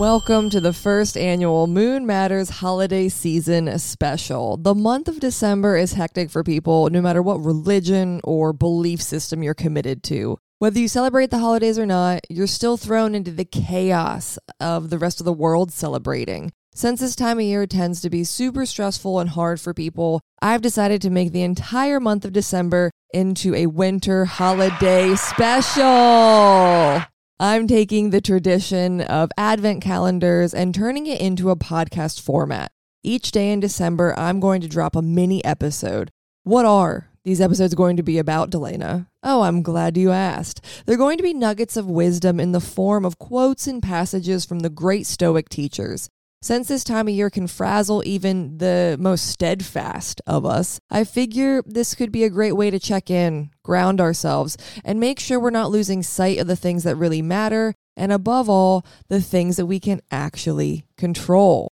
Welcome to the first annual Moon Matters holiday season special. The month of December is hectic for people, no matter what religion or belief system you're committed to. Whether you celebrate the holidays or not, you're still thrown into the chaos of the rest of the world celebrating. Since this time of year tends to be super stressful and hard for people, I've decided to make the entire month of December into a winter holiday special. I'm taking the tradition of advent calendars and turning it into a podcast format. Each day in December, I'm going to drop a mini episode. What are these episodes going to be about, Delana? Oh, I'm glad you asked. They're going to be nuggets of wisdom in the form of quotes and passages from the great Stoic teachers. Since this time of year can frazzle even the most steadfast of us, I figure this could be a great way to check in, ground ourselves, and make sure we're not losing sight of the things that really matter, and above all, the things that we can actually control.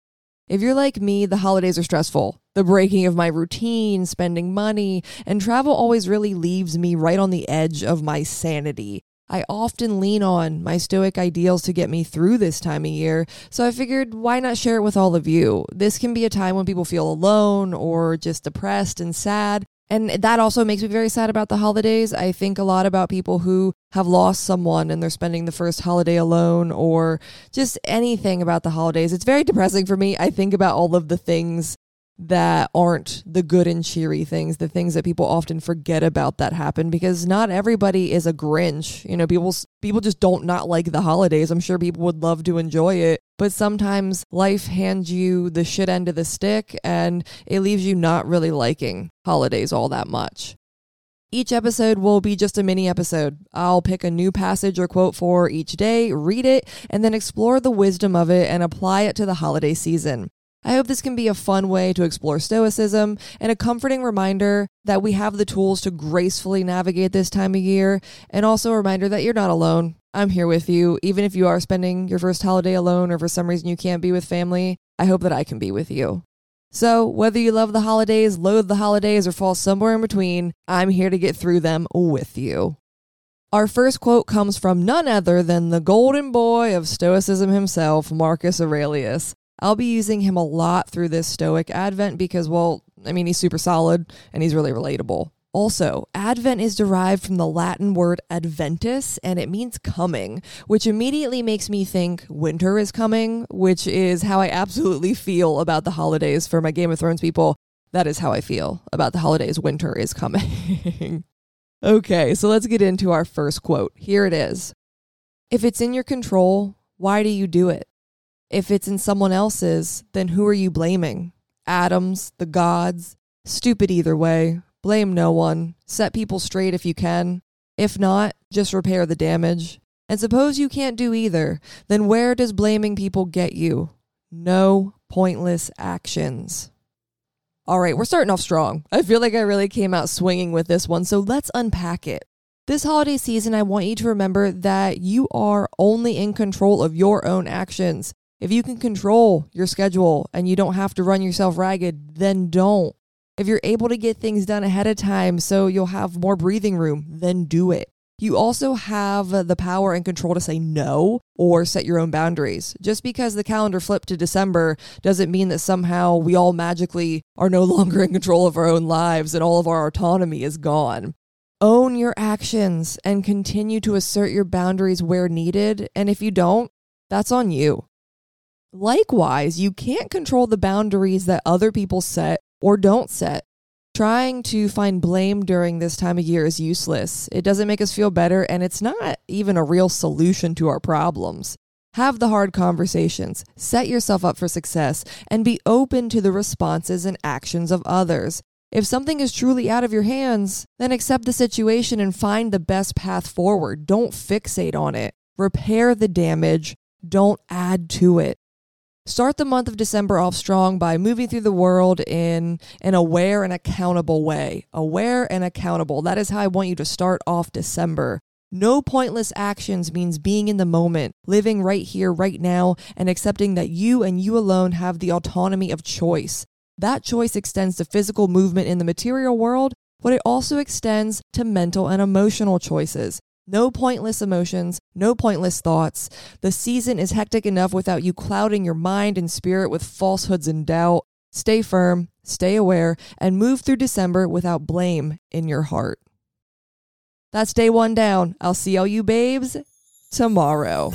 If you're like me, the holidays are stressful. The breaking of my routine, spending money, and travel always really leaves me right on the edge of my sanity. I often lean on my Stoic ideals to get me through this time of year, so I figured why not share it with all of you? This can be a time when people feel alone or just depressed and sad. And that also makes me very sad about the holidays. I think a lot about people who have lost someone and they're spending the first holiday alone or just anything about the holidays. It's very depressing for me. I think about all of the things that aren't the good and cheery things, the things that people often forget about that happen because not everybody is a Grinch. You know, people people just don't not like the holidays. I'm sure people would love to enjoy it, but sometimes life hands you the shit end of the stick and it leaves you not really liking holidays all that much. Each episode will be just a mini episode. I'll pick a new passage or quote for each day, read it, and then explore the wisdom of it and apply it to the holiday season. I hope this can be a fun way to explore Stoicism and a comforting reminder that we have the tools to gracefully navigate this time of year, and also a reminder that you're not alone. I'm here with you, even if you are spending your first holiday alone or for some reason you can't be with family. I hope that I can be with you. So, whether you love the holidays, loathe the holidays, or fall somewhere in between, I'm here to get through them with you. Our first quote comes from none other than the golden boy of Stoicism himself, Marcus Aurelius. I'll be using him a lot through this Stoic Advent because, well, I mean, he's super solid and he's really relatable. Also, Advent is derived from the Latin word adventus and it means coming, which immediately makes me think winter is coming, which is how I absolutely feel about the holidays for my Game of Thrones people. That is how I feel about the holidays. Winter is coming. okay, so let's get into our first quote. Here it is If it's in your control, why do you do it? If it's in someone else's, then who are you blaming? Atoms, the gods? Stupid either way. Blame no one. Set people straight if you can. If not, just repair the damage. And suppose you can't do either, then where does blaming people get you? No pointless actions. All right, we're starting off strong. I feel like I really came out swinging with this one, so let's unpack it. This holiday season, I want you to remember that you are only in control of your own actions. If you can control your schedule and you don't have to run yourself ragged, then don't. If you're able to get things done ahead of time so you'll have more breathing room, then do it. You also have the power and control to say no or set your own boundaries. Just because the calendar flipped to December doesn't mean that somehow we all magically are no longer in control of our own lives and all of our autonomy is gone. Own your actions and continue to assert your boundaries where needed. And if you don't, that's on you. Likewise, you can't control the boundaries that other people set or don't set. Trying to find blame during this time of year is useless. It doesn't make us feel better, and it's not even a real solution to our problems. Have the hard conversations, set yourself up for success, and be open to the responses and actions of others. If something is truly out of your hands, then accept the situation and find the best path forward. Don't fixate on it. Repair the damage, don't add to it. Start the month of December off strong by moving through the world in an aware and accountable way. Aware and accountable. That is how I want you to start off December. No pointless actions means being in the moment, living right here, right now, and accepting that you and you alone have the autonomy of choice. That choice extends to physical movement in the material world, but it also extends to mental and emotional choices. No pointless emotions, no pointless thoughts. The season is hectic enough without you clouding your mind and spirit with falsehoods and doubt. Stay firm, stay aware, and move through December without blame in your heart. That's day one down. I'll see all you babes tomorrow.